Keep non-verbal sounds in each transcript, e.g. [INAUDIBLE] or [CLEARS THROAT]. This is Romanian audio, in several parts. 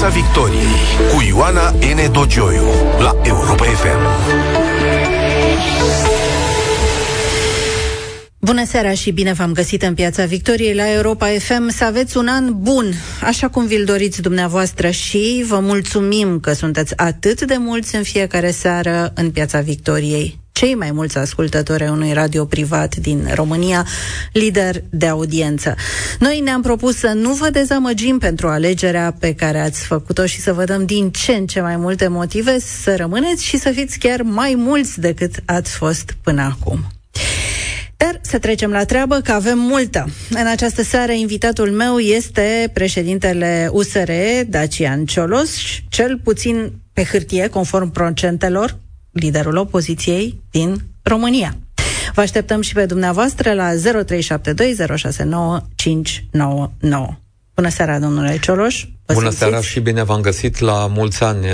Piața Victoriei cu Ioana N. Dogioiu la Europa FM. Bună seara și bine v-am găsit în Piața Victoriei la Europa FM. Să aveți un an bun, așa cum vi-l doriți dumneavoastră și vă mulțumim că sunteți atât de mulți în fiecare seară în Piața Victoriei cei mai mulți ascultători ai unui radio privat din România, lider de audiență. Noi ne-am propus să nu vă dezamăgim pentru alegerea pe care ați făcut-o și să vă dăm din ce în ce mai multe motive să rămâneți și să fiți chiar mai mulți decât ați fost până acum. Dar să trecem la treabă, că avem multă. În această seară, invitatul meu este președintele USR, Dacian Ciolos, cel puțin pe hârtie, conform procentelor, liderul opoziției din România. Vă așteptăm și pe dumneavoastră la 0372069599. Bună seara, domnule Cioloș! Vă Bună simțiți? seara și bine v-am găsit la mulți ani, uh,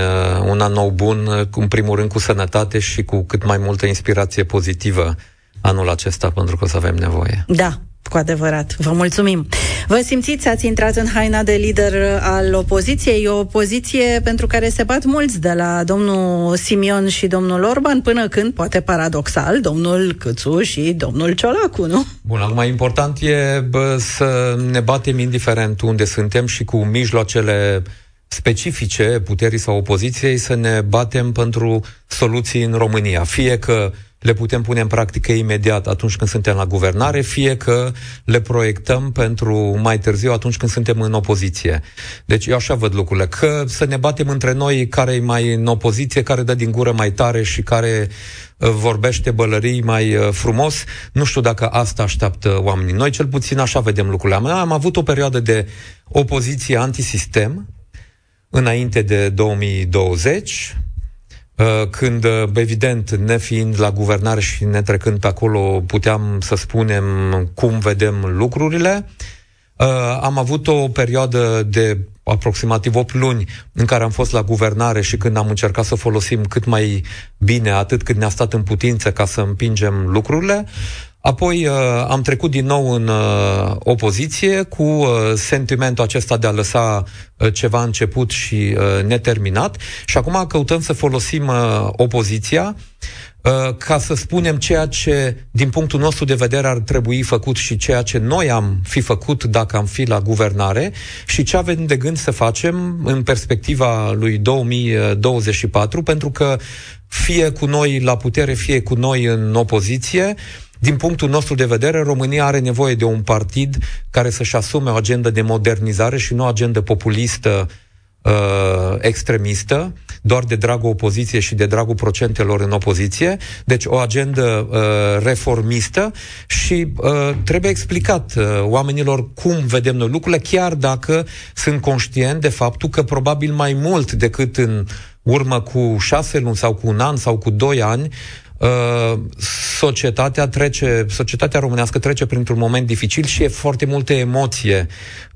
un an nou bun, uh, în primul rând cu sănătate și cu cât mai multă inspirație pozitivă anul acesta, pentru că o să avem nevoie. Da, cu adevărat. Vă mulțumim. Vă simțiți, ați intrat în haina de lider al opoziției, o opoziție pentru care se bat mulți, de la domnul Simion și domnul Orban, până când, poate paradoxal, domnul Câțu și domnul Ciolacu, nu? Bun, acum important e bă, să ne batem indiferent unde suntem și cu mijloacele specifice puterii sau opoziției să ne batem pentru soluții în România. Fie că le putem pune în practică imediat atunci când suntem la guvernare, fie că le proiectăm pentru mai târziu atunci când suntem în opoziție. Deci eu așa văd lucrurile, că să ne batem între noi care e mai în opoziție, care dă din gură mai tare și care uh, vorbește bălării mai uh, frumos. Nu știu dacă asta așteaptă oamenii. Noi cel puțin așa vedem lucrurile. Am avut o perioadă de opoziție antisistem înainte de 2020, Uh, când, uh, evident, nefiind la guvernare și ne trecând pe acolo, puteam să spunem cum vedem lucrurile. Uh, am avut o perioadă de aproximativ 8 luni în care am fost la guvernare și când am încercat să folosim cât mai bine, atât cât ne-a stat în putință ca să împingem lucrurile. Apoi uh, am trecut din nou în uh, opoziție cu uh, sentimentul acesta de a lăsa uh, ceva început și uh, neterminat. Și acum căutăm să folosim uh, opoziția uh, ca să spunem ceea ce, din punctul nostru de vedere, ar trebui făcut și ceea ce noi am fi făcut dacă am fi la guvernare și ce avem de gând să facem în perspectiva lui 2024, pentru că fie cu noi la putere, fie cu noi în opoziție, din punctul nostru de vedere, România are nevoie de un partid care să-și asume o agendă de modernizare și nu o agendă populistă uh, extremistă, doar de dragul opoziției și de dragul procentelor în opoziție, deci o agendă uh, reformistă și uh, trebuie explicat uh, oamenilor cum vedem noi lucrurile, chiar dacă sunt conștient de faptul că probabil mai mult decât în urmă cu șase luni sau cu un an sau cu doi ani, Uh, societatea trece, societatea românească trece printr-un moment dificil și e foarte multă emoție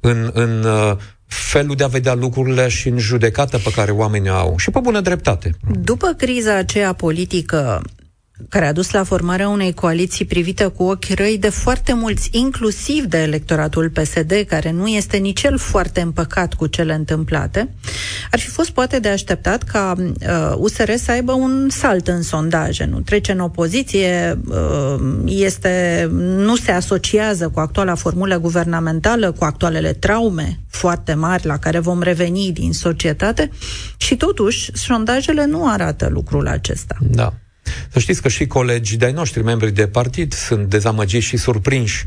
în, în uh, felul de a vedea lucrurile și în judecată pe care oamenii au. Și pe bună dreptate. După criza aceea politică care a dus la formarea unei coaliții privită cu ochi răi de foarte mulți, inclusiv de electoratul PSD, care nu este nici el foarte împăcat cu cele întâmplate, ar fi fost poate de așteptat ca uh, USR să aibă un salt în sondaje, nu trece în opoziție, uh, este, nu se asociază cu actuala formulă guvernamentală, cu actualele traume foarte mari la care vom reveni din societate și totuși sondajele nu arată lucrul acesta. Da. Să știți că și colegii de-ai noștri, membri de partid, sunt dezamăgiți și surprinși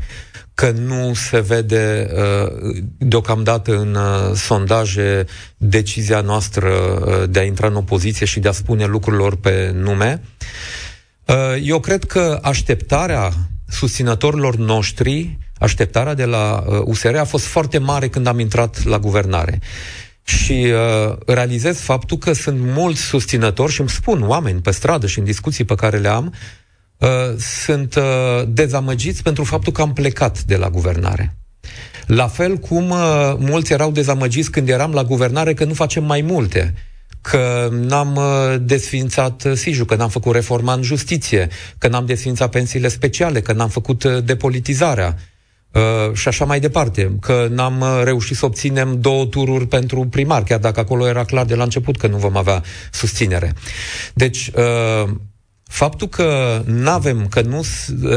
că nu se vede uh, deocamdată în uh, sondaje decizia noastră uh, de a intra în opoziție și de a spune lucrurilor pe nume. Eu cred că așteptarea susținătorilor noștri, așteptarea de la USR a fost foarte mare când am intrat la guvernare și uh, realizez faptul că sunt mulți susținători și îmi spun oameni pe stradă și în discuții pe care le am, uh, sunt uh, dezamăgiți pentru faptul că am plecat de la guvernare. La fel cum uh, mulți erau dezamăgiți când eram la guvernare că nu facem mai multe, că n-am uh, desfințat Siju, că n-am făcut reforma în justiție, că n-am desfințat pensiile speciale, că n-am făcut uh, depolitizarea. Uh, și așa mai departe, că n-am uh, reușit să obținem două tururi pentru primar, chiar dacă acolo era clar de la început că nu vom avea susținere. Deci, uh, Faptul că nu avem, că nu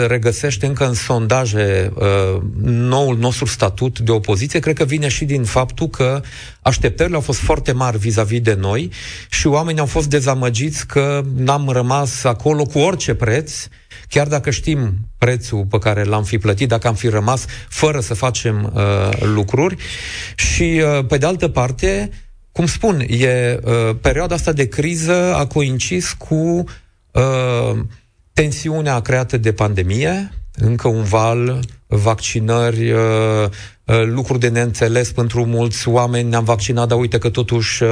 regăsește încă în sondaje uh, noul nostru statut de opoziție, cred că vine și din faptul că așteptările au fost foarte mari vis-a-vis de noi și oamenii au fost dezamăgiți că n-am rămas acolo cu orice preț, chiar dacă știm prețul pe care l-am fi plătit, dacă am fi rămas fără să facem uh, lucruri. Și, uh, pe de altă parte, cum spun, e uh, perioada asta de criză a coincis cu Uh, tensiunea creată de pandemie, încă un val, vaccinări, uh, uh, lucruri de neînțeles pentru mulți oameni. Ne-am vaccinat, dar uite că totuși uh,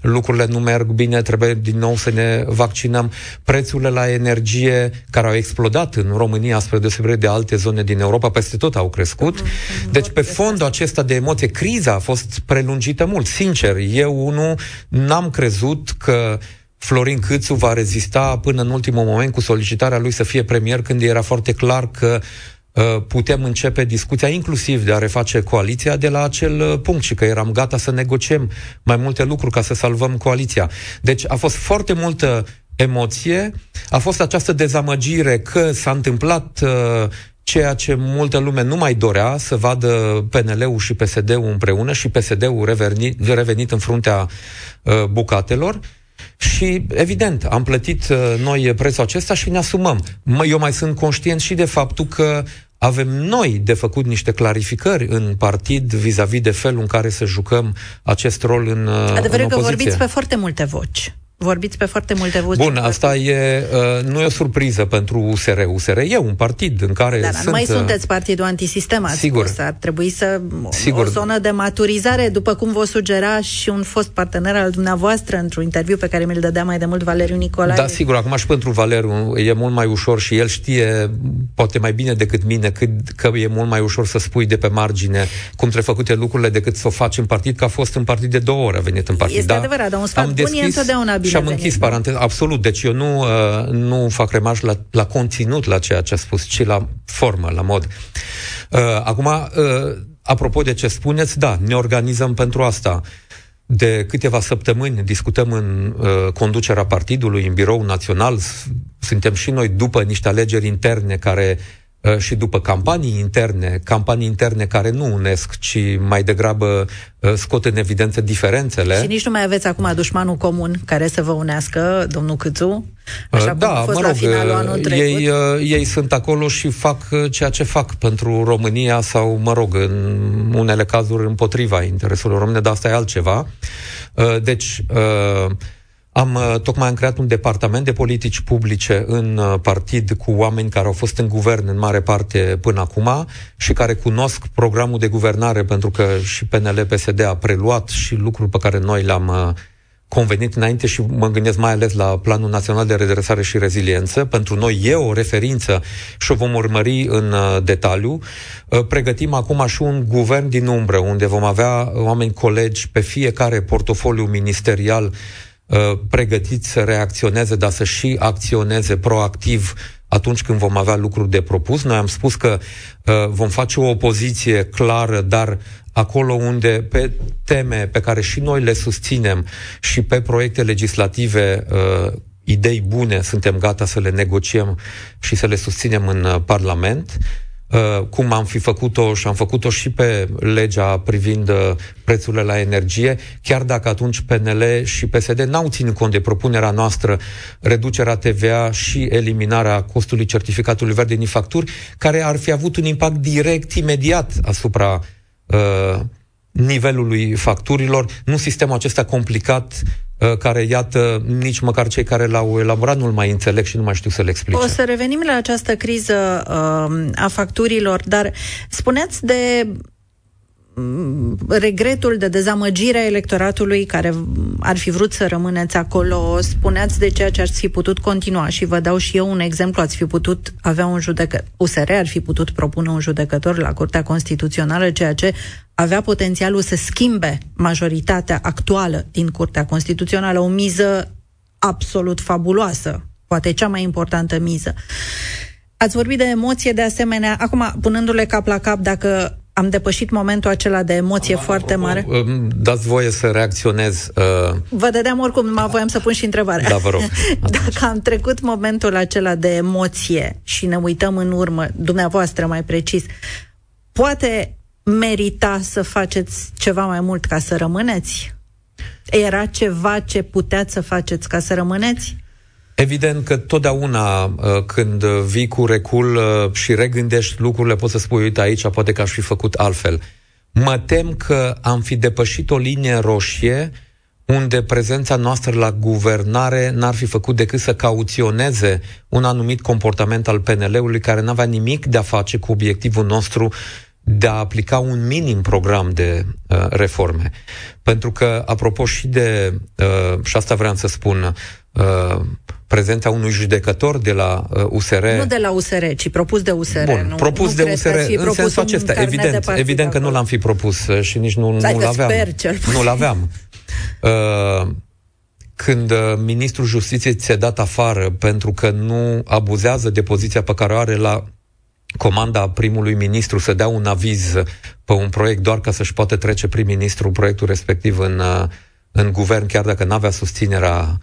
lucrurile nu merg bine, trebuie din nou să ne vaccinăm. Prețurile la energie, care au explodat în România, spre deosebire de alte zone din Europa, peste tot au crescut. Deci, pe fondul acesta de emoție, criza a fost prelungită mult. Sincer, eu, unul, n-am crezut că Florin Câțu va rezista până în ultimul moment cu solicitarea lui să fie premier când era foarte clar că uh, putem începe discuția inclusiv de a reface coaliția de la acel uh, punct și că eram gata să negociem mai multe lucruri ca să salvăm coaliția. Deci a fost foarte multă emoție, a fost această dezamăgire că s-a întâmplat uh, ceea ce multă lume nu mai dorea, să vadă PNL-ul și PSD-ul împreună și PSD-ul revenit, revenit în fruntea uh, bucatelor și, evident, am plătit uh, noi prețul acesta și ne asumăm. Eu mai sunt conștient și de faptul că avem noi de făcut niște clarificări în partid vis-a-vis de felul în care să jucăm acest rol în, uh, Adevărul în că vorbiți pe foarte multe voci vorbiți pe foarte multe voci. Bun, asta e, uh, nu e o surpriză pentru USR. USR e un partid în care Dar sunt... nu mai uh, sunteți partidul antisistem, ați sigur. spus. Ar trebui să... Sigur. O zonă de maturizare, după cum vă sugera și un fost partener al dumneavoastră într-un interviu pe care mi-l dădea mai de mult Valeriu Nicolae. Da, sigur, acum și pentru Valeriu e mult mai ușor și el știe, poate mai bine decât mine, cât, că e mult mai ușor să spui de pe margine cum trebuie făcute lucrurile decât să o faci în partid, că a fost în partid de două ori, a venit în partid. Este da? adevărat, dar un sfat bun e întotdeauna bine Și am închis paranteza absolut. Deci eu nu, uh, nu fac remarș la, la conținut, la ceea ce a spus, ci la formă, la mod. Uh, acum, uh, apropo de ce spuneți, da, ne organizăm pentru asta. De câteva săptămâni discutăm în uh, conducerea partidului, în birou național. Suntem și noi după niște alegeri interne care uh, Uh, și după campanii interne, campanii interne care nu unesc, ci mai degrabă uh, scot în evidență diferențele. Și nici nu mai aveți acum dușmanul comun care să vă unească, domnul Câțu, așa uh, da, cum a fost mă rog, la finalul anul trecut. Ei, ei sunt acolo și fac ceea ce fac pentru România sau, mă rog, în unele cazuri împotriva interesului române, dar asta e altceva. Deci, am uh, tocmai am creat un departament de politici publice în uh, partid cu oameni care au fost în guvern în mare parte până acum și care cunosc programul de guvernare pentru că și PNL-PSD a preluat și lucruri pe care noi le-am uh, convenit înainte și mă gândesc mai ales la Planul Național de Redresare și Reziliență. Pentru noi e o referință și o vom urmări în detaliu. Pregătim acum și un guvern din umbră, unde vom avea oameni colegi pe fiecare portofoliu ministerial Uh, pregătiți să reacționeze, dar să și acționeze proactiv atunci când vom avea lucruri de propus. Noi am spus că uh, vom face o opoziție clară, dar acolo unde pe teme pe care și noi le susținem și pe proiecte legislative uh, idei bune, suntem gata să le negociem și să le susținem în uh, Parlament. Uh, cum am fi făcut-o și am făcut-o și pe legea privind uh, prețurile la energie, chiar dacă atunci PNL și PSD n-au ținut cont de propunerea noastră, reducerea TVA și eliminarea costului certificatului verde din facturi, care ar fi avut un impact direct, imediat asupra uh, nivelului facturilor, nu sistemul acesta complicat Uh, care, iată, nici măcar cei care l-au elaborat nu-l mai înțeleg și nu mai știu să le explice. O să revenim la această criză uh, a facturilor, dar spuneați de Mm, regretul de dezamăgire a electoratului care ar fi vrut să rămâneți acolo, spuneați de ceea ce ați fi putut continua și vă dau și eu un exemplu, ați fi putut avea un judecător, USR ar fi putut propune un judecător la Curtea Constituțională, ceea ce avea potențialul să schimbe majoritatea actuală din Curtea Constituțională, o miză absolut fabuloasă, poate cea mai importantă miză. Ați vorbit de emoție de asemenea. Acum, punându-le cap la cap, dacă am depășit momentul acela de emoție am, foarte mare. Dați voie să reacționez. Uh... Vă dădeam oricum, mă voiam să pun și întrebarea. Da, vă rog. [LAUGHS] Dacă am trecut momentul acela de emoție și ne uităm în urmă, dumneavoastră mai precis, poate merita să faceți ceva mai mult ca să rămâneți? Era ceva ce puteați să faceți ca să rămâneți? Evident că totdeauna uh, când vii cu recul uh, și regândești lucrurile, poți să spui, uite aici, poate că aș fi făcut altfel. Mă tem că am fi depășit o linie roșie unde prezența noastră la guvernare n-ar fi făcut decât să cauționeze un anumit comportament al PNL-ului care n-avea nimic de a face cu obiectivul nostru de a aplica un minim program de uh, reforme. Pentru că, apropo și de, uh, și asta vreau să spun, uh, prezența unui judecător de la uh, USR. Nu de la USR, ci propus de USR. Bun, nu, propus nu de USR în sensul acesta. Evident, evident că nu l-am fi propus uh, și nici nu, nu-l aveam. Sper, cel nu-l aveam. [LAUGHS] Uh, când uh, ministrul justiției ți-a dat afară pentru că nu abuzează de poziția pe care o are la comanda primului ministru să dea un aviz pe un proiect doar ca să-și poată trece prim-ministru proiectul respectiv în, uh, în guvern, chiar dacă n-avea susținerea uh,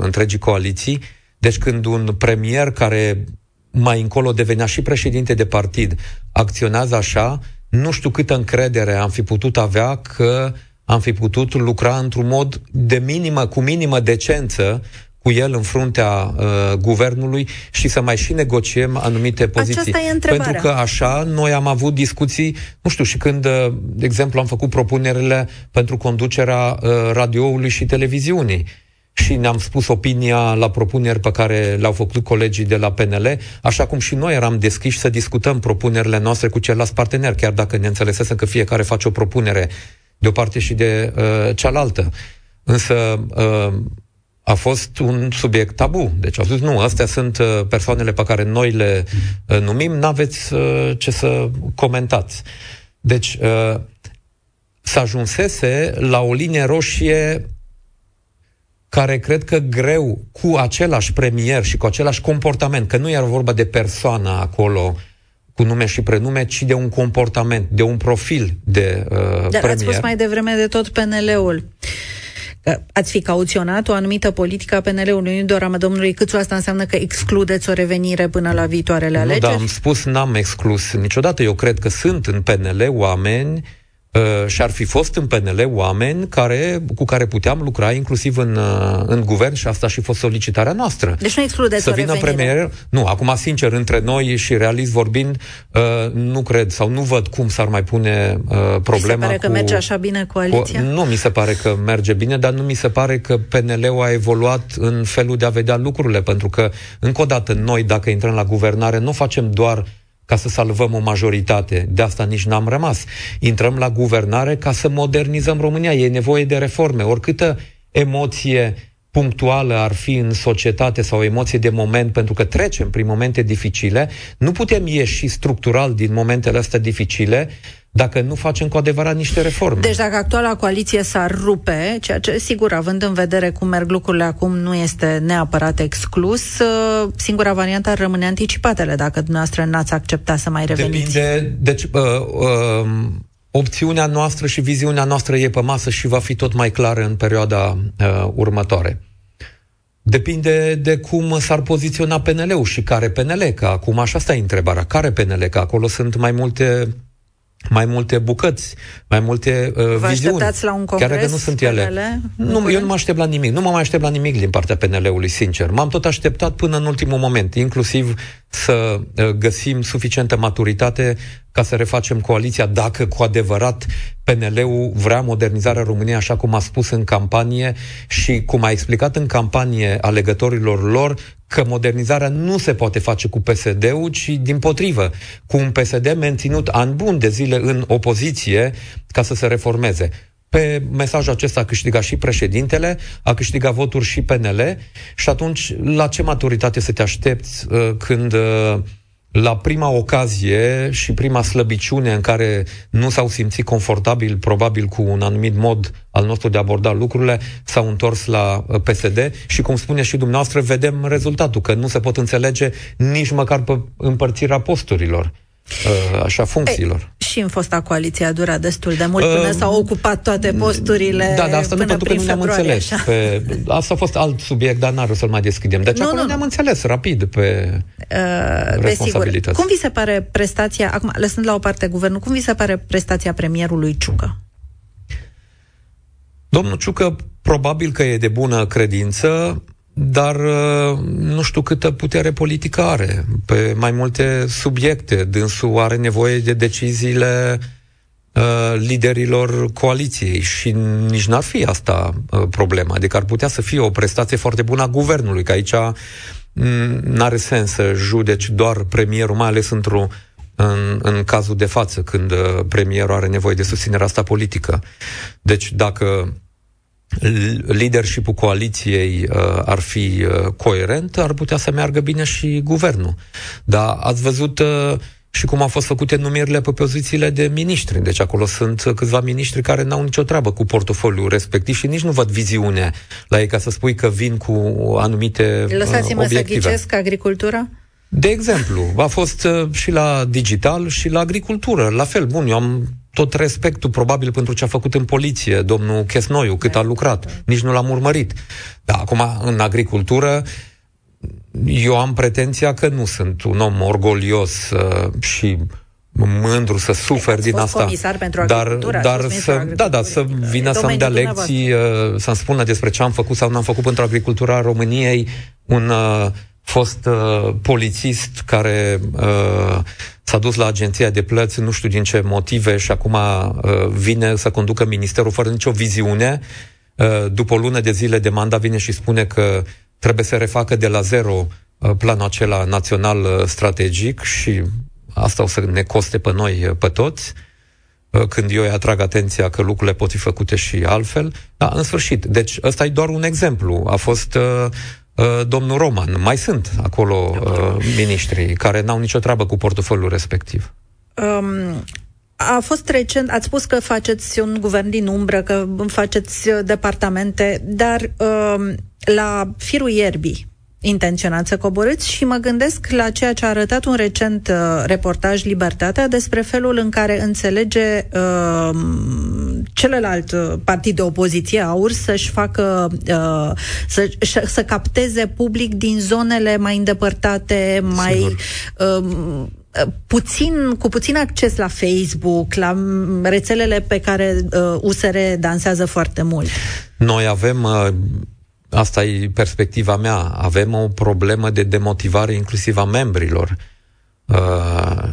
întregii coaliții. Deci când un premier care mai încolo devenea și președinte de partid acționează așa, nu știu câtă încredere am fi putut avea că am fi putut lucra într-un mod de minimă, cu minimă decență cu el în fruntea uh, guvernului și să mai și negociem anumite poziții. Aceasta e întrebarea. Pentru că așa noi am avut discuții, nu știu, și când, uh, de exemplu, am făcut propunerile pentru conducerea uh, radioului și televiziunii și ne-am spus opinia la propuneri pe care le-au făcut colegii de la PNL, așa cum și noi eram deschiși să discutăm propunerile noastre cu ceilalți parteneri, chiar dacă ne înțelesesem că fiecare face o propunere de o parte și de uh, cealaltă. Însă uh, a fost un subiect tabu. Deci au zis, nu, astea sunt uh, persoanele pe care noi le uh, numim, n-aveți uh, ce să comentați. Deci s-a ajunsese la o linie roșie care cred că greu, cu același premier și cu același comportament, că nu era vorba de persoană acolo, cu nume și prenume, ci de un comportament, de un profil de uh, Dar premier. ați spus mai devreme de tot PNL-ul ați fi cauționat o anumită politică a PNL-ului, nu doar a domnului Câțu, asta înseamnă că excludeți o revenire până la viitoarele alegeri? Nu, dar am spus, n-am exclus niciodată. Eu cred că sunt în PNL oameni Uh, și ar fi fost în PNL oameni care, cu care puteam lucra inclusiv în, uh, în guvern și asta și fost solicitarea noastră. Deci nu excludeți Să vină premier. Nu, acum sincer, între noi și realist vorbind, uh, nu cred sau nu văd cum s-ar mai pune uh, problema Mi se pare cu, că merge așa bine coaliția? Cu, nu mi se pare că merge bine, dar nu mi se pare că PNL-ul a evoluat în felul de a vedea lucrurile, pentru că, încă o dată, noi, dacă intrăm la guvernare, nu facem doar ca să salvăm o majoritate. De asta nici n-am rămas. Intrăm la guvernare ca să modernizăm România. E nevoie de reforme. Oricâtă emoție punctuală ar fi în societate sau o emoție de moment, pentru că trecem prin momente dificile, nu putem ieși structural din momentele astea dificile dacă nu facem cu adevărat niște reforme. Deci dacă actuala coaliție s-ar rupe, ceea ce, sigur, având în vedere cum merg lucrurile acum, nu este neapărat exclus, uh, singura variantă ar rămâne anticipatele, dacă dumneavoastră n-ați accepta să mai reveniți. Depinde, deci, uh, uh, opțiunea noastră și viziunea noastră e pe masă și va fi tot mai clară în perioada uh, următoare. Depinde de cum s-ar poziționa PNL-ul și care PNL, că acum așa stai întrebarea. Care PNL? Că acolo sunt mai multe mai multe bucăți, mai multe uh, Vă viziuni. la un congres Chiar dacă nu sunt ele. PNL? Nu, eu nu mă aștept la nimic. Nu mă mai aștept la nimic din partea PNL-ului, sincer. M-am tot așteptat până în ultimul moment, inclusiv să uh, găsim suficientă maturitate ca să refacem coaliția dacă cu adevărat PNL-ul vrea modernizarea României așa cum a spus în campanie și cum a explicat în campanie alegătorilor lor că modernizarea nu se poate face cu PSD-ul, ci din potrivă, cu un PSD menținut an bun de zile în opoziție ca să se reformeze. Pe mesajul acesta a câștigat și președintele, a câștigat voturi și PNL și atunci la ce maturitate să te aștepți uh, când uh, la prima ocazie și prima slăbiciune în care nu s-au simțit confortabil, probabil cu un anumit mod al nostru de a aborda lucrurile, s-au întors la uh, PSD și, cum spune și dumneavoastră, vedem rezultatul, că nu se pot înțelege nici măcar pe împărțirea posturilor uh, așa funcțiilor. Ei, și în fosta coaliție a durat destul de mult până uh, s-au ocupat toate posturile Da, dar asta nu pentru că nu ne-am înțeles. Pe, asta a fost alt subiect, dar n-ar să-l mai deschidem. Deci nu, acolo nu. ne-am înțeles rapid pe uh, responsabilități. Cum vi se pare prestația, acum lăsând la o parte guvernul, cum vi se pare prestația premierului Ciucă? Domnul Ciucă probabil că e de bună credință, dar uh, nu știu câtă putere politică are pe mai multe subiecte. Dânsul are nevoie de deciziile uh, liderilor coaliției și nici n-ar fi asta uh, problema. Adică ar putea să fie o prestație foarte bună a guvernului, că aici mm, n-are sens să judeci doar premierul, mai ales într-o în, în cazul de față, când premierul are nevoie de susținerea asta politică. Deci, dacă leadership-ul coaliției uh, ar fi uh, coerent, ar putea să meargă bine și guvernul. Dar ați văzut uh, și cum au fost făcute numirile pe pozițiile de miniștri. Deci acolo sunt câțiva miniștri care n-au nicio treabă cu portofoliul respectiv și nici nu văd viziune la ei ca să spui că vin cu anumite Lăsați-mă obiective. să ghicesc agricultura? De exemplu, a fost uh, și la digital și la agricultură. La fel, bun, eu am tot respectul probabil pentru ce a făcut în poliție domnul Chesnoiu, cât a lucrat. Nici nu l-am urmărit. Dar acum, în agricultură, eu am pretenția că nu sunt un om orgolios uh, și mândru să sufer din asta. Comisar pentru dar, dar să, da, da, să vină să-mi dea lecții, uh, să-mi spună despre ce am făcut sau n-am făcut pentru agricultura României, un uh, fost uh, polițist care uh, s-a dus la agenția de plăți, nu știu din ce motive, și acum uh, vine să conducă ministerul fără nicio viziune. Uh, după o lună de zile de mandat vine și spune că trebuie să refacă de la zero uh, planul acela național uh, strategic și asta o să ne coste pe noi, uh, pe toți uh, când eu îi atrag atenția că lucrurile pot fi făcute și altfel. Da, în sfârșit. Deci ăsta e doar un exemplu. A fost uh, Uh, domnul Roman. Mai sunt acolo uh, miniștri care n-au nicio treabă cu portofoliul respectiv. Um, a fost recent, ați spus că faceți un guvern din umbră, că faceți departamente, dar um, la firul ierbii, intenționat să coborâți și mă gândesc la ceea ce a arătat un recent uh, reportaj Libertatea despre felul în care înțelege uh, celălalt uh, partid de opoziție, AUR, să-și facă, uh, să, să capteze public din zonele mai îndepărtate, mai... Uh, puțin, cu puțin acces la Facebook, la rețelele pe care uh, USR dansează foarte mult. Noi avem uh, Asta e perspectiva mea. Avem o problemă de demotivare inclusiv a membrilor. Uh,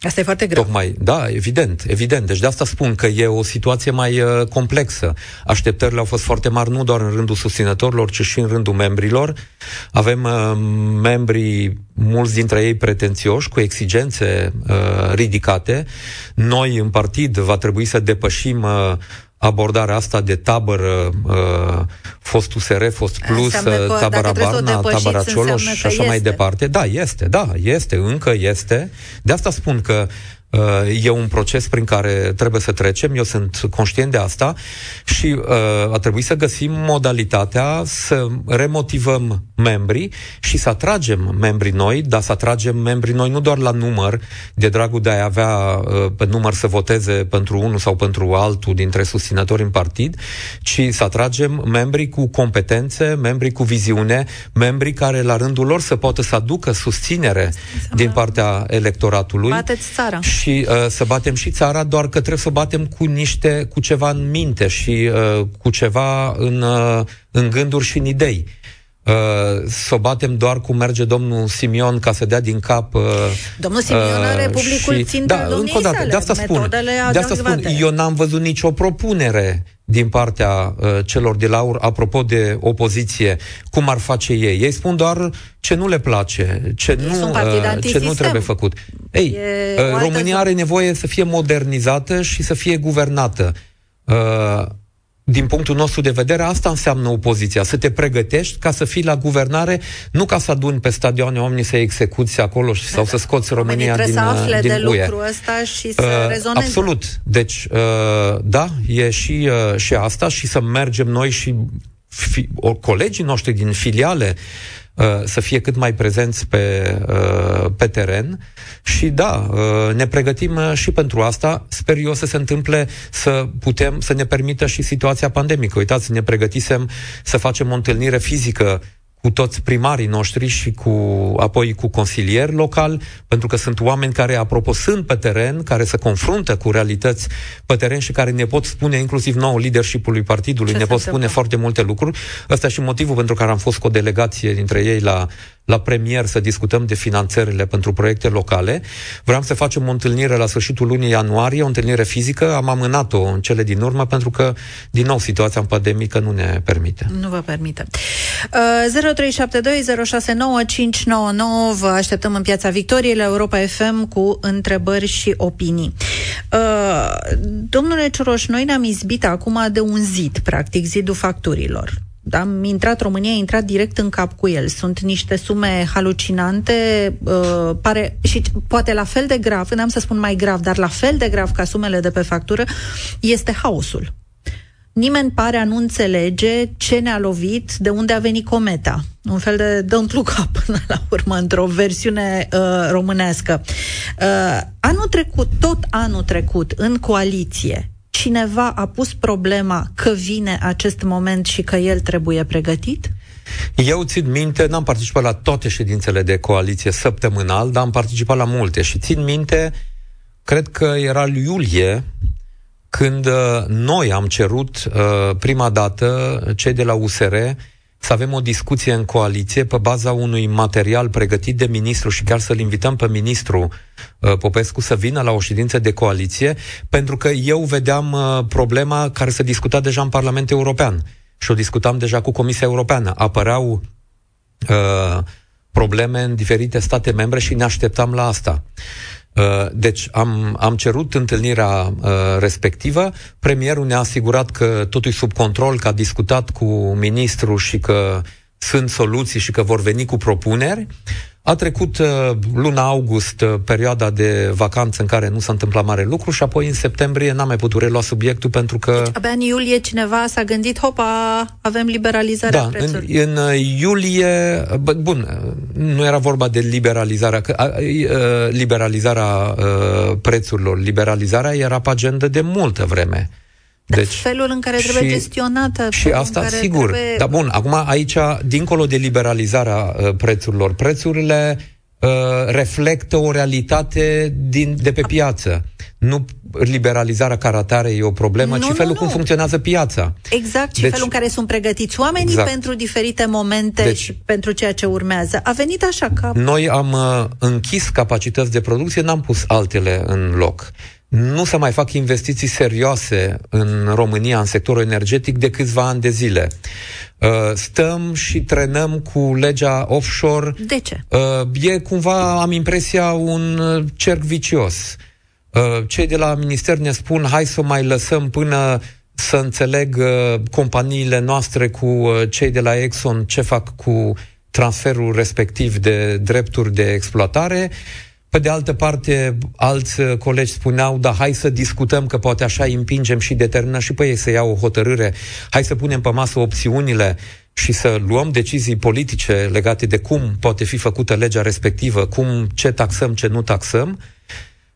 Asta e foarte greu. Tocmai, da, evident, evident. Deci de asta spun că e o situație mai uh, complexă. Așteptările au fost foarte mari nu doar în rândul susținătorilor, ci și în rândul membrilor. Avem uh, membri, mulți dintre ei pretențioși, cu exigențe uh, ridicate. Noi, în partid, va trebui să depășim uh, abordarea asta de tabără, uh, fost USR, fost Plus, uh, tabăra Barna, tabăra Cioloș și așa este. mai departe. Da, este, da, este, încă este. De asta spun că Uh, e un proces prin care trebuie să trecem, eu sunt conștient de asta și uh, a trebuit să găsim modalitatea să remotivăm membrii și să atragem membrii noi, dar să atragem membrii noi nu doar la număr, de dragul de a avea uh, pe număr să voteze pentru unul sau pentru altul dintre susținători în partid, ci să atragem membrii cu competențe, membrii cu viziune, membrii care la rândul lor să poată să aducă susținere din partea electoratului. Bateți țara și uh, să batem și țara, doar că trebuie să batem cu niște, cu ceva în minte și uh, cu ceva în, uh, în gânduri și în idei. Uh, să o batem doar cum merge domnul Simion ca să dea din cap uh, Domnul Simion uh, are publicul și, țintă da, încă o dată, de asta spun, de asta spun, eu n-am văzut nicio propunere din partea uh, celor de la AUR, apropo de opoziție, cum ar face ei. Ei spun doar ce nu le place, ce, nu, uh, ce nu trebuie făcut. Ei, uh, România are nevoie să fie modernizată și să fie guvernată. Uh, din din punctul nostru de vedere, asta înseamnă opoziția, să te pregătești ca să fii la guvernare, nu ca să aduni pe stadioane oamenii să execuți acolo sau să scoți România din, să afle din de UE. lucrul ăsta și să uh, rezoneze. Absolut. Deci, uh, da, e și, uh, și asta și să mergem noi și fi, o, colegii noștri din filiale uh, să fie cât mai prezenți pe, uh, pe teren și da, uh, ne pregătim uh, și pentru asta. Sper eu să se întâmple să putem, să ne permită și situația pandemică. Uitați, ne pregătisem să facem o întâlnire fizică cu toți primarii noștri și cu, apoi cu consilieri local, pentru că sunt oameni care, apropo, sunt pe teren, care se confruntă cu realități pe teren și care ne pot spune, inclusiv nou leadership-ului partidului, Ce ne pot spune foarte multe lucruri. Ăsta și motivul pentru care am fost cu o delegație dintre ei la la premier să discutăm de finanțările pentru proiecte locale. Vreau să facem o întâlnire la sfârșitul lunii ianuarie, o întâlnire fizică. Am amânat-o în cele din urmă pentru că, din nou, situația pandemică nu ne permite. Nu vă permite. Uh, 0372069599 vă așteptăm în Piața Victoriei la Europa FM cu întrebări și opinii. Uh, domnule Cioroș, noi ne-am izbit acum de un zid, practic, zidul facturilor am intrat, România a intrat direct în cap cu el. Sunt niște sume halucinante, uh, pare, și poate la fel de grav, n-am să spun mai grav, dar la fel de grav ca sumele de pe factură, este haosul. Nimeni pare a nu înțelege ce ne-a lovit, de unde a venit cometa. Un fel de don't look up până la urmă, într-o versiune uh, românească. Uh, anul trecut, tot anul trecut, în coaliție, cineva a pus problema că vine acest moment și că el trebuie pregătit? Eu țin minte, n-am participat la toate ședințele de coaliție săptămânal, dar am participat la multe și țin minte, cred că era iulie, când uh, noi am cerut uh, prima dată, cei de la USR, să avem o discuție în coaliție pe baza unui material pregătit de ministru și chiar să-l invităm pe ministru uh, Popescu să vină la o ședință de coaliție, pentru că eu vedeam uh, problema care se discuta deja în Parlamentul European și o discutam deja cu Comisia Europeană. Apăreau uh, probleme în diferite state membre și ne așteptam la asta. Uh, deci am, am cerut întâlnirea uh, respectivă, premierul ne-a asigurat că totul e sub control, că a discutat cu ministrul și că sunt soluții și că vor veni cu propuneri. A trecut uh, luna august, uh, perioada de vacanță în care nu s-a întâmplat mare lucru și apoi în septembrie n-am mai putut relua subiectul pentru că... Deci, abia în iulie cineva s-a gândit, hopa, avem liberalizarea da, În, în uh, iulie, bă, bun, nu era vorba de liberalizarea, că, uh, liberalizarea uh, prețurilor, liberalizarea era pe agenda de multă vreme. Deci, felul în care trebuie și, gestionată. Și asta, sigur. Trebuie... Dar bun, acum aici, dincolo de liberalizarea uh, prețurilor, prețurile uh, reflectă o realitate din, de pe piață. Nu liberalizarea ca atare e o problemă, nu, ci felul nu, cum funcționează piața. Exact, și deci, felul în care sunt pregătiți oamenii exact. pentru diferite momente deci, și pentru ceea ce urmează. A venit așa ca... Noi am uh, închis capacități de producție, n-am pus altele în loc nu se mai fac investiții serioase în România, în sectorul energetic, de câțiva ani de zile. Uh, stăm și trenăm cu legea offshore. De ce? Uh, e cumva, am impresia, un cerc vicios. Uh, cei de la minister ne spun, hai să mai lăsăm până să înțeleg companiile noastre cu cei de la Exxon ce fac cu transferul respectiv de drepturi de exploatare pe de altă parte, alți uh, colegi spuneau, da, hai să discutăm că poate așa împingem și determină și pe ei să iau o hotărâre, hai să punem pe masă opțiunile și să luăm decizii politice legate de cum poate fi făcută legea respectivă, cum, ce taxăm, ce nu taxăm,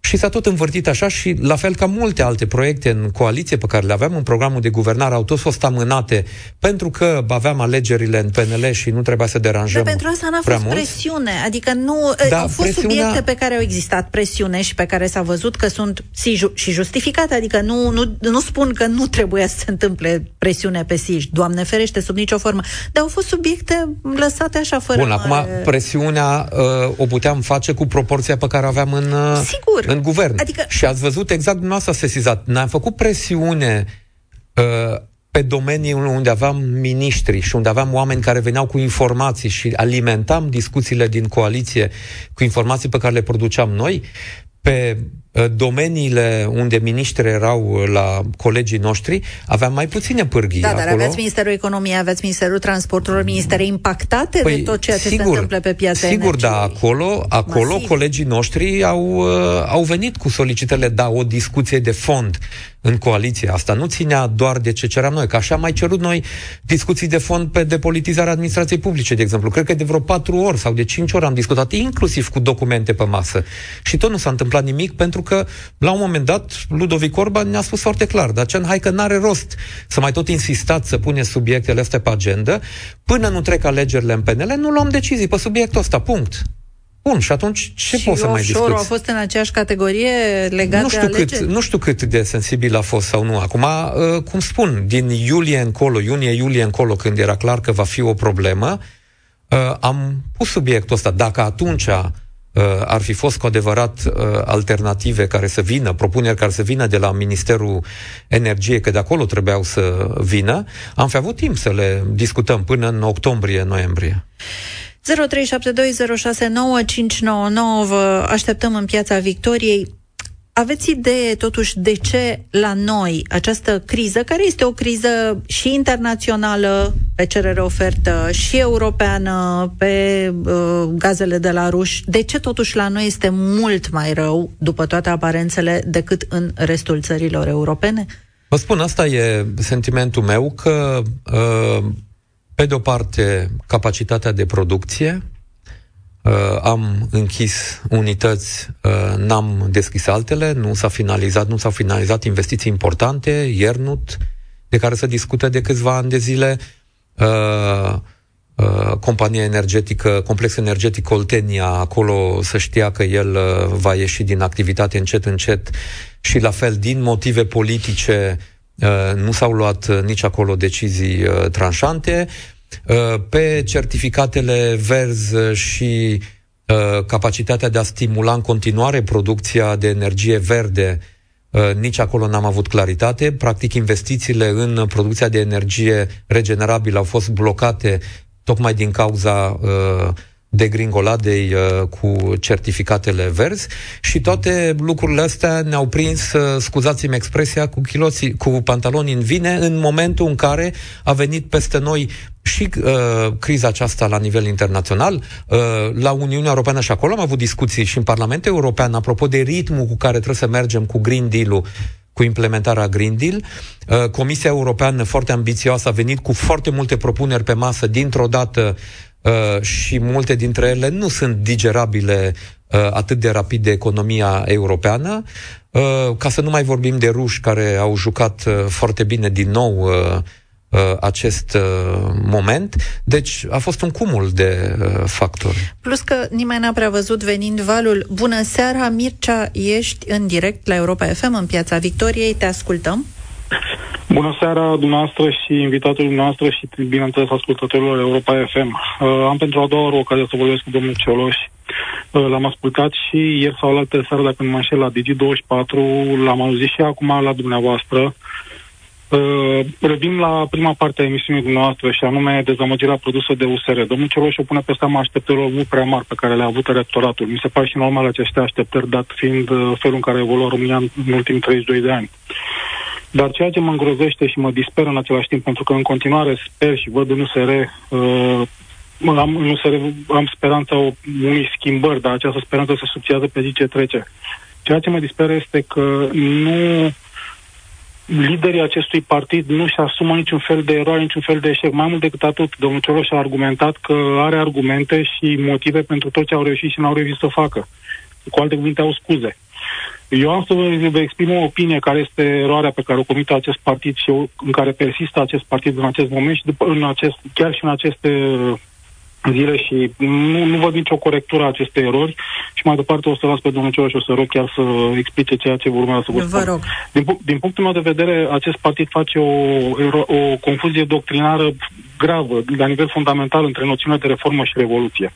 și s-a tot învârtit așa și, la fel ca multe alte proiecte în coaliție pe care le aveam în programul de guvernare, au tot fost amânate pentru că aveam alegerile în PNL și nu trebuia să deranjăm Dar pentru asta n-a fost mult. presiune. Adică nu... Da, au fost presiunea... subiecte pe care au existat presiune și pe care s-a văzut că sunt și justificate. Adică nu, nu, nu spun că nu trebuia să se întâmple presiune pe SIJ. Doamne ferește, sub nicio formă. Dar au fost subiecte lăsate așa fără Bun, mare... acum presiunea uh, o puteam face cu proporția pe care aveam în... Uh, Sigur în guvern. Adică... Și ați văzut exact dumneavoastră sesizat. Ne-am făcut presiune uh, pe domenii unde aveam miniștri și unde aveam oameni care veneau cu informații și alimentam discuțiile din coaliție cu informații pe care le produceam noi, pe Uh, domeniile unde miniștri erau uh, la colegii noștri, aveam mai puține pârghii Da, acolo. dar aveți Ministerul Economiei, aveți Ministerul Transporturilor, ministere impactate păi, de tot ceea ce sigur, se întâmplă pe piața Sigur, energiei. dar acolo, acolo colegii noștri au, uh, au venit cu solicitările, da, o discuție de fond în coaliție. Asta nu ținea doar de ce ceream noi, că așa am mai cerut noi discuții de fond pe depolitizarea administrației publice, de exemplu. Cred că de vreo patru ori sau de cinci ori am discutat, inclusiv cu documente pe masă. Și tot nu s-a întâmplat nimic, pentru că, la un moment dat, Ludovic Orban ne-a spus foarte clar, dar ce hai că n-are rost să mai tot insistați să puneți subiectele astea pe agenda, până nu trec alegerile în PNL, nu luăm decizii pe subiectul ăsta, punct. Bun, și atunci ce și poți să mai discuți? a fost în aceeași categorie legat nu știu de cât, Nu știu cât de sensibil a fost sau nu. Acum, uh, cum spun, din iulie încolo, iunie-iulie încolo, când era clar că va fi o problemă, uh, am pus subiectul ăsta. Dacă atunci uh, ar fi fost cu adevărat alternative care să vină, propuneri care să vină de la Ministerul Energiei, că de acolo trebuiau să vină, am fi avut timp să le discutăm până în octombrie-noiembrie. 0372069599 vă așteptăm în piața Victoriei. Aveți idee, totuși, de ce la noi această criză, care este o criză și internațională, pe cerere-ofertă, și europeană, pe uh, gazele de la ruși, de ce totuși la noi este mult mai rău, după toate aparențele, decât în restul țărilor europene? Vă spun, asta e sentimentul meu, că uh, pe de o parte, capacitatea de producție, Uh, am închis unități, uh, n-am deschis altele, nu s-a finalizat, nu s-au finalizat investiții importante, Iernut, de care se discută de câțiva ani de zile, uh, uh, compania energetică, complex energetic Oltenia, acolo să știa că el uh, va ieși din activitate încet, încet și la fel, din motive politice, uh, nu s-au luat uh, nici acolo decizii uh, tranșante. Uh, pe certificatele verzi și uh, capacitatea de a stimula în continuare producția de energie verde, uh, nici acolo n-am avut claritate. Practic, investițiile în producția de energie regenerabilă au fost blocate tocmai din cauza uh, degringoladei uh, cu certificatele verzi și toate lucrurile astea ne-au prins, uh, scuzați-mi expresia, cu, chiloții, cu pantaloni în vine în momentul în care a venit peste noi și uh, criza aceasta la nivel internațional, uh, la Uniunea Europeană și acolo am avut discuții și în Parlamentul European apropo de ritmul cu care trebuie să mergem cu Green Deal-ul cu implementarea Green Deal. Uh, Comisia Europeană, foarte ambițioasă, a venit cu foarte multe propuneri pe masă dintr-o dată uh, și multe dintre ele nu sunt digerabile uh, atât de rapid de economia europeană. Uh, ca să nu mai vorbim de ruși care au jucat uh, foarte bine din nou uh, uh, acest uh, moment. Deci a fost un cumul de uh, factori. Plus că nimeni n-a prevăzut venind valul. Bună seara, Mircea, ești în direct la Europa FM în Piața Victoriei, te ascultăm. Bună seara dumneavoastră și invitatul dumneavoastră și, bineînțeles, ascultătorilor Europa FM. Uh, am pentru a doua oră ocazia să vorbesc cu domnul Cioloș. Uh, l-am ascultat și ieri sau la altă seară, dacă nu mă înșel, la Digi24, l-am auzit și acum la dumneavoastră. Uh, revin la prima parte a emisiunii dumneavoastră și anume dezamăgirea produsă de USR. Domnul Cioloș o pune pe seama așteptărilor mult prea mari pe care le-a avut electoratul. Mi se pare și normal aceste așteptări, dat fiind uh, felul în care a evoluat România în, în ultimii 32 de ani. Dar ceea ce mă îngrozește și mă disperă în același timp, pentru că în continuare sper și văd în USR, uh, am, în USR am speranța unui schimbări, dar această speranță se subțiază pe zi ce trece. Ceea ce mă disperă este că nu liderii acestui partid nu și asumă niciun fel de eroare, niciun fel de eșec. Mai mult decât atât, domnul Cioloș a argumentat că are argumente și motive pentru tot ce au reușit și n-au reușit să facă. Cu alte cuvinte, au scuze. Eu am să vă exprim o opinie care este eroarea pe care o comite acest partid și în care persistă acest partid în acest moment și după, în acest, chiar și în aceste zile și nu, nu văd nicio corectură a acestei erori și mai departe o să las pe domnul Ciolaș și o să rog chiar să explice ceea ce urmează să vă, vă spun. Rog. Din, din punctul meu de vedere, acest partid face o, o confuzie doctrinară gravă, la nivel fundamental, între noțiunea de reformă și revoluție.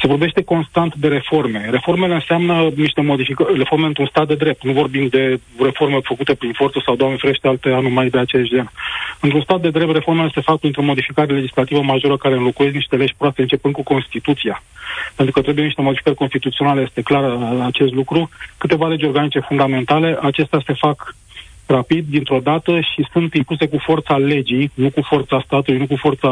Se vorbește constant de reforme. Reformele înseamnă niște modificări, reforme într-un stat de drept. Nu vorbim de reforme făcute prin forță sau, doamne frește, alte anumai de aceeași gen. Într-un stat de drept, reformele se fac printr-o modificare legislativă majoră care înlocuiesc niște legi proaste, începând cu Constituția. Pentru că trebuie niște modificări constituționale, este clar acest lucru. Câteva legi organice fundamentale, acestea se fac rapid, dintr-o dată și sunt impuse cu forța legii, nu cu forța statului, nu cu forța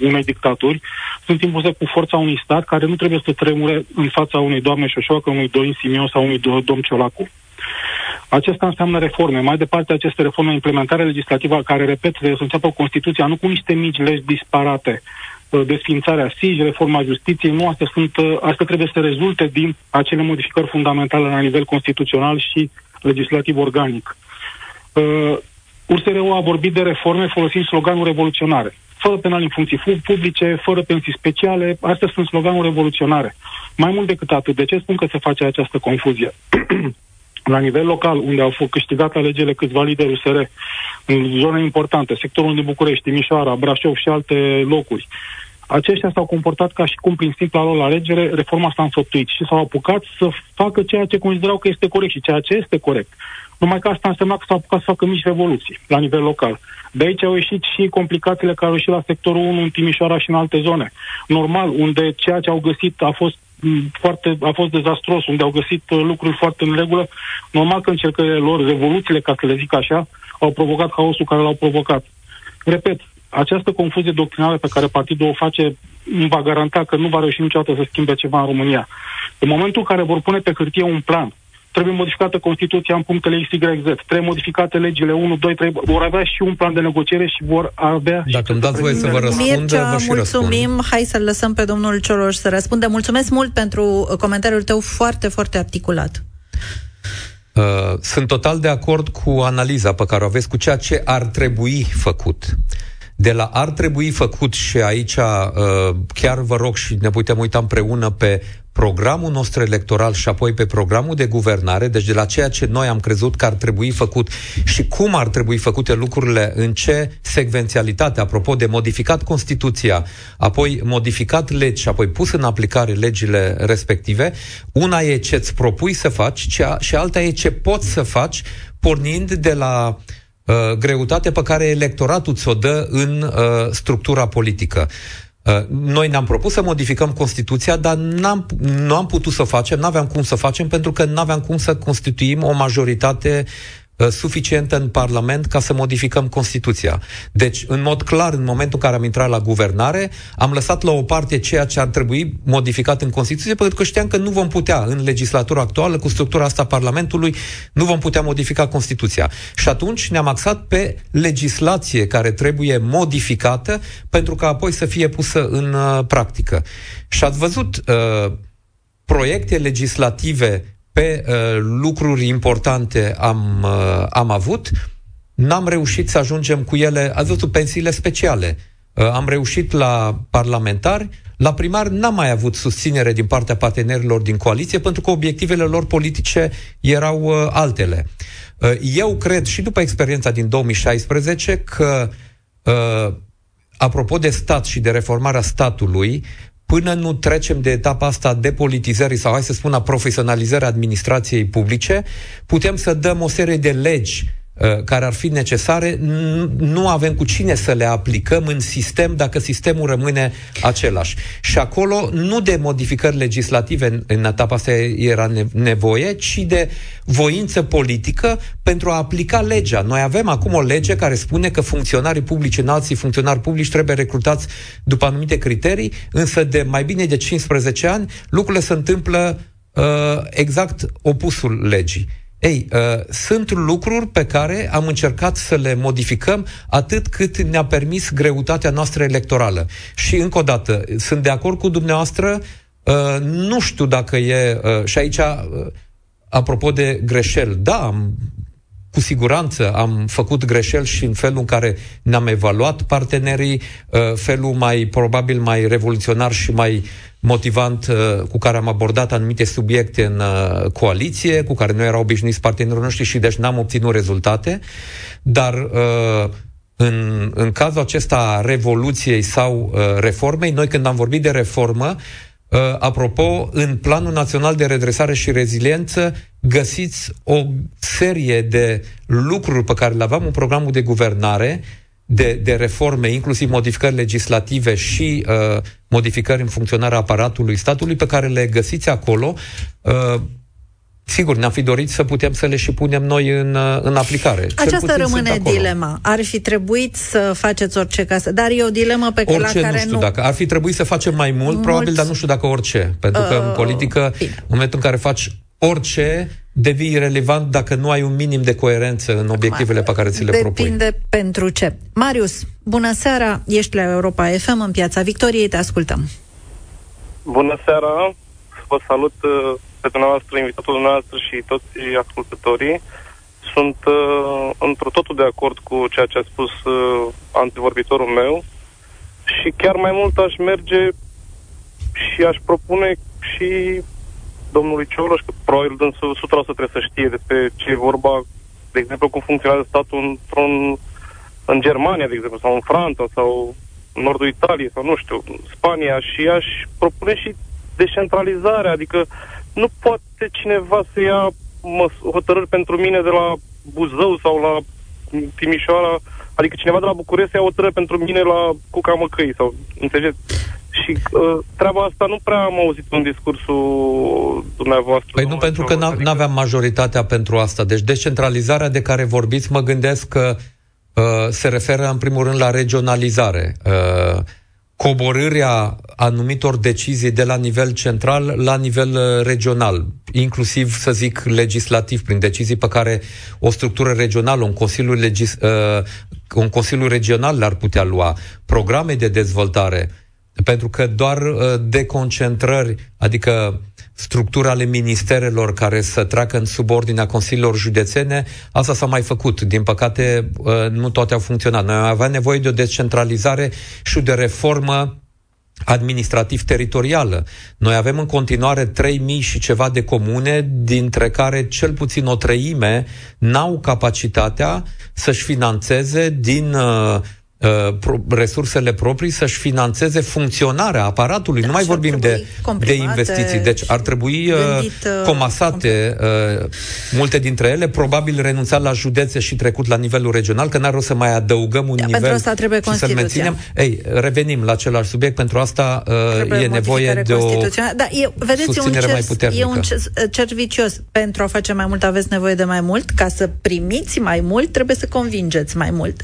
unei dictaturi, sunt impuse cu forța unui stat care nu trebuie să tremure în fața unei doamne Șoșoacă, unui Dorin Simion sau unui domn Ciolacu. Acesta înseamnă reforme. Mai departe, aceste reforme, implementare legislativă, care, repet, trebuie să înceapă Constituția, nu cu niște mici legi disparate, uh, desfințarea SIJ, reforma justiției, nu, astea, sunt, uh, astea trebuie să rezulte din acele modificări fundamentale la nivel constituțional și legislativ organic. Uh, USR-ul a vorbit de reforme folosind sloganul revoluționare. Fără penal în funcții publice, fără pensii speciale, astea sunt sloganul revoluționare. Mai mult decât atât, de ce spun că se face această confuzie? [CLEARS THROAT] la nivel local, unde au fost câștigat alegerile câțiva lideri USR, în zone importante, sectorul din București, Timișoara, Brașov și alte locuri, aceștia s-au comportat ca și cum prin simpla lor alegere reforma s-a înfăptuit și s-au apucat să facă ceea ce considerau că este corect și ceea ce este corect. Numai că asta însemna că s-au apucat să facă mici revoluții la nivel local. De aici au ieșit și complicațiile care au ieșit la sectorul 1 în Timișoara și în alte zone. Normal, unde ceea ce au găsit a fost foarte, a fost dezastros, unde au găsit uh, lucruri foarte în regulă. Normal că încercările lor, revoluțiile, ca să le zic așa, au provocat haosul care l-au provocat. Repet, această confuzie doctrinală pe care partidul o face nu va garanta că nu va reuși niciodată să schimbe ceva în România. În momentul în care vor pune pe hârtie un plan trebuie modificată Constituția în punctele XYZ, trebuie modificate legile 1, 2, 3, vor avea și un plan de negociere și vor avea... Dacă îmi dați voie să vă răspund, Mircea, vă și mulțumim, răspund. hai să-l lăsăm pe domnul Cioloș să răspundă. Mulțumesc mult pentru comentariul tău foarte, foarte articulat. Uh, sunt total de acord cu analiza pe care o aveți, cu ceea ce ar trebui făcut. De la ar trebui făcut și aici uh, chiar vă rog și ne putem uita împreună pe programul nostru electoral și apoi pe programul de guvernare, deci de la ceea ce noi am crezut că ar trebui făcut și cum ar trebui făcute lucrurile, în ce secvențialitate, apropo de modificat Constituția, apoi modificat legi și apoi pus în aplicare legile respective, una e ce îți propui să faci cea, și alta e ce poți să faci pornind de la uh, greutate pe care electoratul ți-o dă în uh, structura politică. Uh, noi ne-am propus să modificăm Constituția, dar n-am, nu am putut să facem, nu aveam cum să facem, pentru că nu aveam cum să constituim o majoritate Uh, suficientă în Parlament ca să modificăm Constituția. Deci, în mod clar, în momentul în care am intrat la guvernare, am lăsat la o parte ceea ce ar trebui modificat în Constituție, pentru că știam că nu vom putea, în legislatura actuală, cu structura asta a Parlamentului, nu vom putea modifica Constituția. Și atunci ne-am axat pe legislație care trebuie modificată pentru ca apoi să fie pusă în uh, practică. Și ați văzut uh, proiecte legislative pe uh, lucruri importante am, uh, am avut, n-am reușit să ajungem cu ele, ați văzut, pensiile speciale. Uh, am reușit la parlamentari, la primar n-am mai avut susținere din partea partenerilor din coaliție, pentru că obiectivele lor politice erau uh, altele. Uh, eu cred, și după experiența din 2016, că uh, apropo de stat și de reformarea statului, până nu trecem de etapa asta de politizării sau, hai să spun, a profesionalizării administrației publice, putem să dăm o serie de legi uh, care ar fi necesare, nu avem cu cine să le aplicăm în sistem dacă sistemul rămâne același. Și acolo nu de modificări legislative în, în etapa asta era nevoie, ci de voință politică pentru a aplica legea. Noi avem acum o lege care spune că funcționarii publici, înalții funcționari publici trebuie recrutați după anumite criterii, însă de mai bine de 15 ani lucrurile se întâmplă uh, exact opusul legii. Ei, uh, sunt lucruri pe care am încercat să le modificăm atât cât ne-a permis greutatea noastră electorală. Și încă o dată, sunt de acord cu dumneavoastră, uh, nu știu dacă e, uh, și aici uh, apropo de greșeli, da, am, cu siguranță am făcut greșeli și în felul în care ne-am evaluat partenerii, uh, felul mai, probabil, mai revoluționar și mai motivant uh, cu care am abordat anumite subiecte în uh, coaliție, cu care nu erau obișnuiți partenerii noștri și deci n-am obținut rezultate, dar în, în cazul acesta a revoluției sau reformei, noi când am vorbit de reformă, Uh, apropo, în Planul Național de Redresare și Reziliență găsiți o serie de lucruri pe care le aveam în programul de guvernare de, de reforme, inclusiv modificări legislative și uh, modificări în funcționarea aparatului statului pe care le găsiți acolo. Uh, Sigur, ne-am fi dorit să putem să le și punem noi în, uh, în aplicare. Aceasta rămâne dilema. Ar fi trebuit să faceți orice casă, dar e o dilemă pe care orice, la care nu știu nu... dacă ar fi trebuit să facem mai mult, mult... probabil, dar nu știu dacă orice. Pentru că uh, în politică, bine. în momentul în care faci orice, devii relevant dacă nu ai un minim de coerență în obiectivele pe care ți le Depinde propui. Depinde pentru ce. Marius, bună seara, ești la Europa FM în Piața Victoriei, te ascultăm. Bună seara, vă salut uh, pe dumneavoastră, invitatul dumneavoastră și toți ascultătorii. Sunt uh, într totul de acord cu ceea ce a spus uh, antivorbitorul meu și chiar mai mult aș merge și aș propune și domnului Cioloș, că probabil dânsul 100% trebuie să știe despre ce e vorba, de exemplu, cum funcționează statul într-un, în Germania, de exemplu, sau în Franța, sau în nordul Italiei, sau nu știu, Spania, și aș propune și decentralizarea, adică nu poate cineva să ia măs- hotărâri pentru mine de la Buzău sau la Timișoara, adică cineva de la București să ia hotărâri pentru mine la Cuca Măcăi, sau, înțelegeți? Și uh, treaba asta nu prea am auzit în discursul dumneavoastră. Păi nu, pentru că nu aveam majoritatea pentru asta. Deci decentralizarea de care vorbiți, mă gândesc că uh, se referă în primul rând la regionalizare. Uh, coborârea anumitor decizii de la nivel central la nivel uh, regional, inclusiv, să zic, legislativ, prin decizii pe care o structură regională, un consiliu, legis, uh, un consiliu regional le-ar putea lua, programe de dezvoltare, pentru că doar uh, deconcentrări, adică structuri ale ministerelor care să treacă în subordinea consiliilor județene, asta s-a mai făcut. Din păcate, uh, nu toate au funcționat. Noi avem nevoie de o descentralizare și de reformă administrativ-teritorială. Noi avem în continuare 3.000 și ceva de comune, dintre care cel puțin o treime n-au capacitatea să-și financeze din uh, Uh, pro, resursele proprii să-și financeze funcționarea aparatului. Da, nu mai vorbim de, de investiții. Deci ar trebui uh, gândit, uh, comasate uh, multe dintre ele, probabil renunțat la județe și trecut la nivelul regional, că n-ar rost să mai adăugăm un da, nivel pentru asta trebuie și să-l menținem. Ei, revenim la același subiect, pentru asta uh, e nevoie de o da, e, vedeți, e un cer, mai puternică. E un cer vicios. Pentru a face mai mult aveți nevoie de mai mult, ca să primiți mai mult trebuie să convingeți mai mult.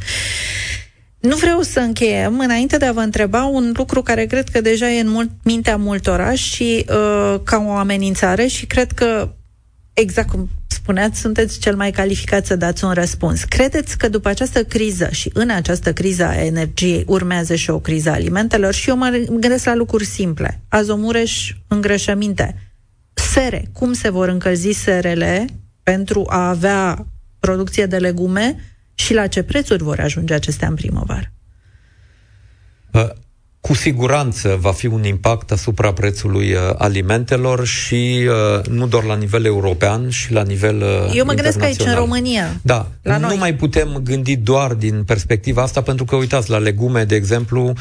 Nu vreau să încheiem înainte de a vă întreba un lucru care cred că deja e în mult, mintea multora și uh, ca o amenințare și cred că, exact cum spuneați, sunteți cel mai calificat să dați un răspuns. Credeți că după această criză și în această criză a energiei urmează și o criză a alimentelor și eu mă gândesc la lucruri simple. Azomureș, îngrășăminte. Sere. Cum se vor încălzi serele pentru a avea producție de legume și la ce prețuri vor ajunge acestea în primăvară? Cu siguranță va fi un impact asupra prețului uh, alimentelor și uh, nu doar la nivel european, și la nivel uh, Eu mă gândesc aici, în România. Da, la nu noi. mai putem gândi doar din perspectiva asta, pentru că, uitați, la legume, de exemplu,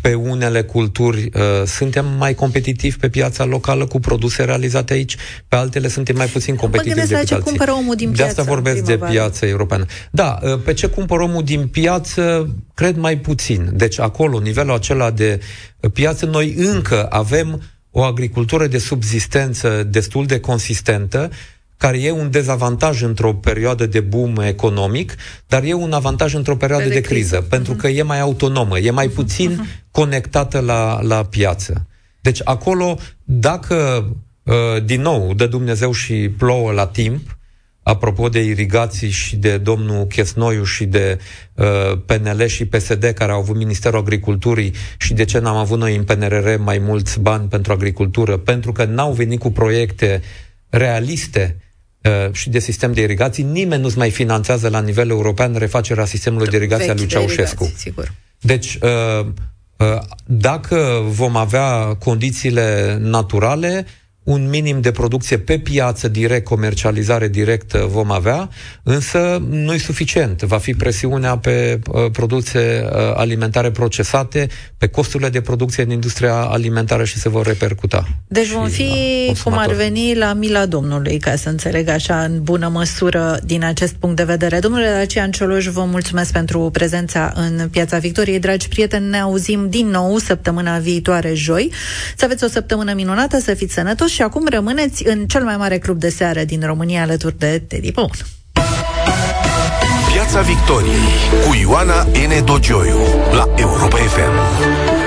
pe unele culturi uh, suntem mai competitivi pe piața locală cu produse realizate aici, pe altele suntem mai puțin competitivi decât ce alții. cumpără omul din piață. De asta vorbesc de piață europeană. Da, uh, pe ce cumpără omul din piață, cred mai puțin. Deci acolo, nivelul acela de piață, noi încă avem o agricultură de subzistență destul de consistentă, care e un dezavantaj într-o perioadă de boom economic, dar e un avantaj într-o perioadă de, de criză, criză, pentru că e mai autonomă, e mai puțin uh-huh. conectată la, la piață. Deci acolo, dacă, uh, din nou, dă Dumnezeu și plouă la timp, apropo de irigații și de domnul Chesnoiu și de uh, PNL și PSD care au avut Ministerul Agriculturii și de ce n-am avut noi în PNRR mai mulți bani pentru agricultură, pentru că n-au venit cu proiecte realiste Uh, și de sistem de irigații, nimeni nu-ți mai finanțează la nivel european refacerea sistemului de irigație a lui Ceaușescu. Irigații, sigur. Deci, uh, uh, dacă vom avea condițiile naturale, un minim de producție pe piață direct, comercializare directă vom avea, însă nu e suficient. Va fi presiunea pe uh, produse uh, alimentare procesate, pe costurile de producție în industria alimentară și se vor repercuta. Deci vom fi, cum ar veni, la mila Domnului, ca să înțeleg așa, în bună măsură, din acest punct de vedere. Domnule Dacian Cioloș, vă mulțumesc pentru prezența în Piața Victoriei. Dragi prieteni, ne auzim din nou săptămâna viitoare, joi. Să aveți o săptămână minunată, să fiți sănătoși și acum rămâneți în cel mai mare club de seară din România alături de Teddy Păun. Piața Victoriei cu Ioana N. Dogioiu la Europa FM.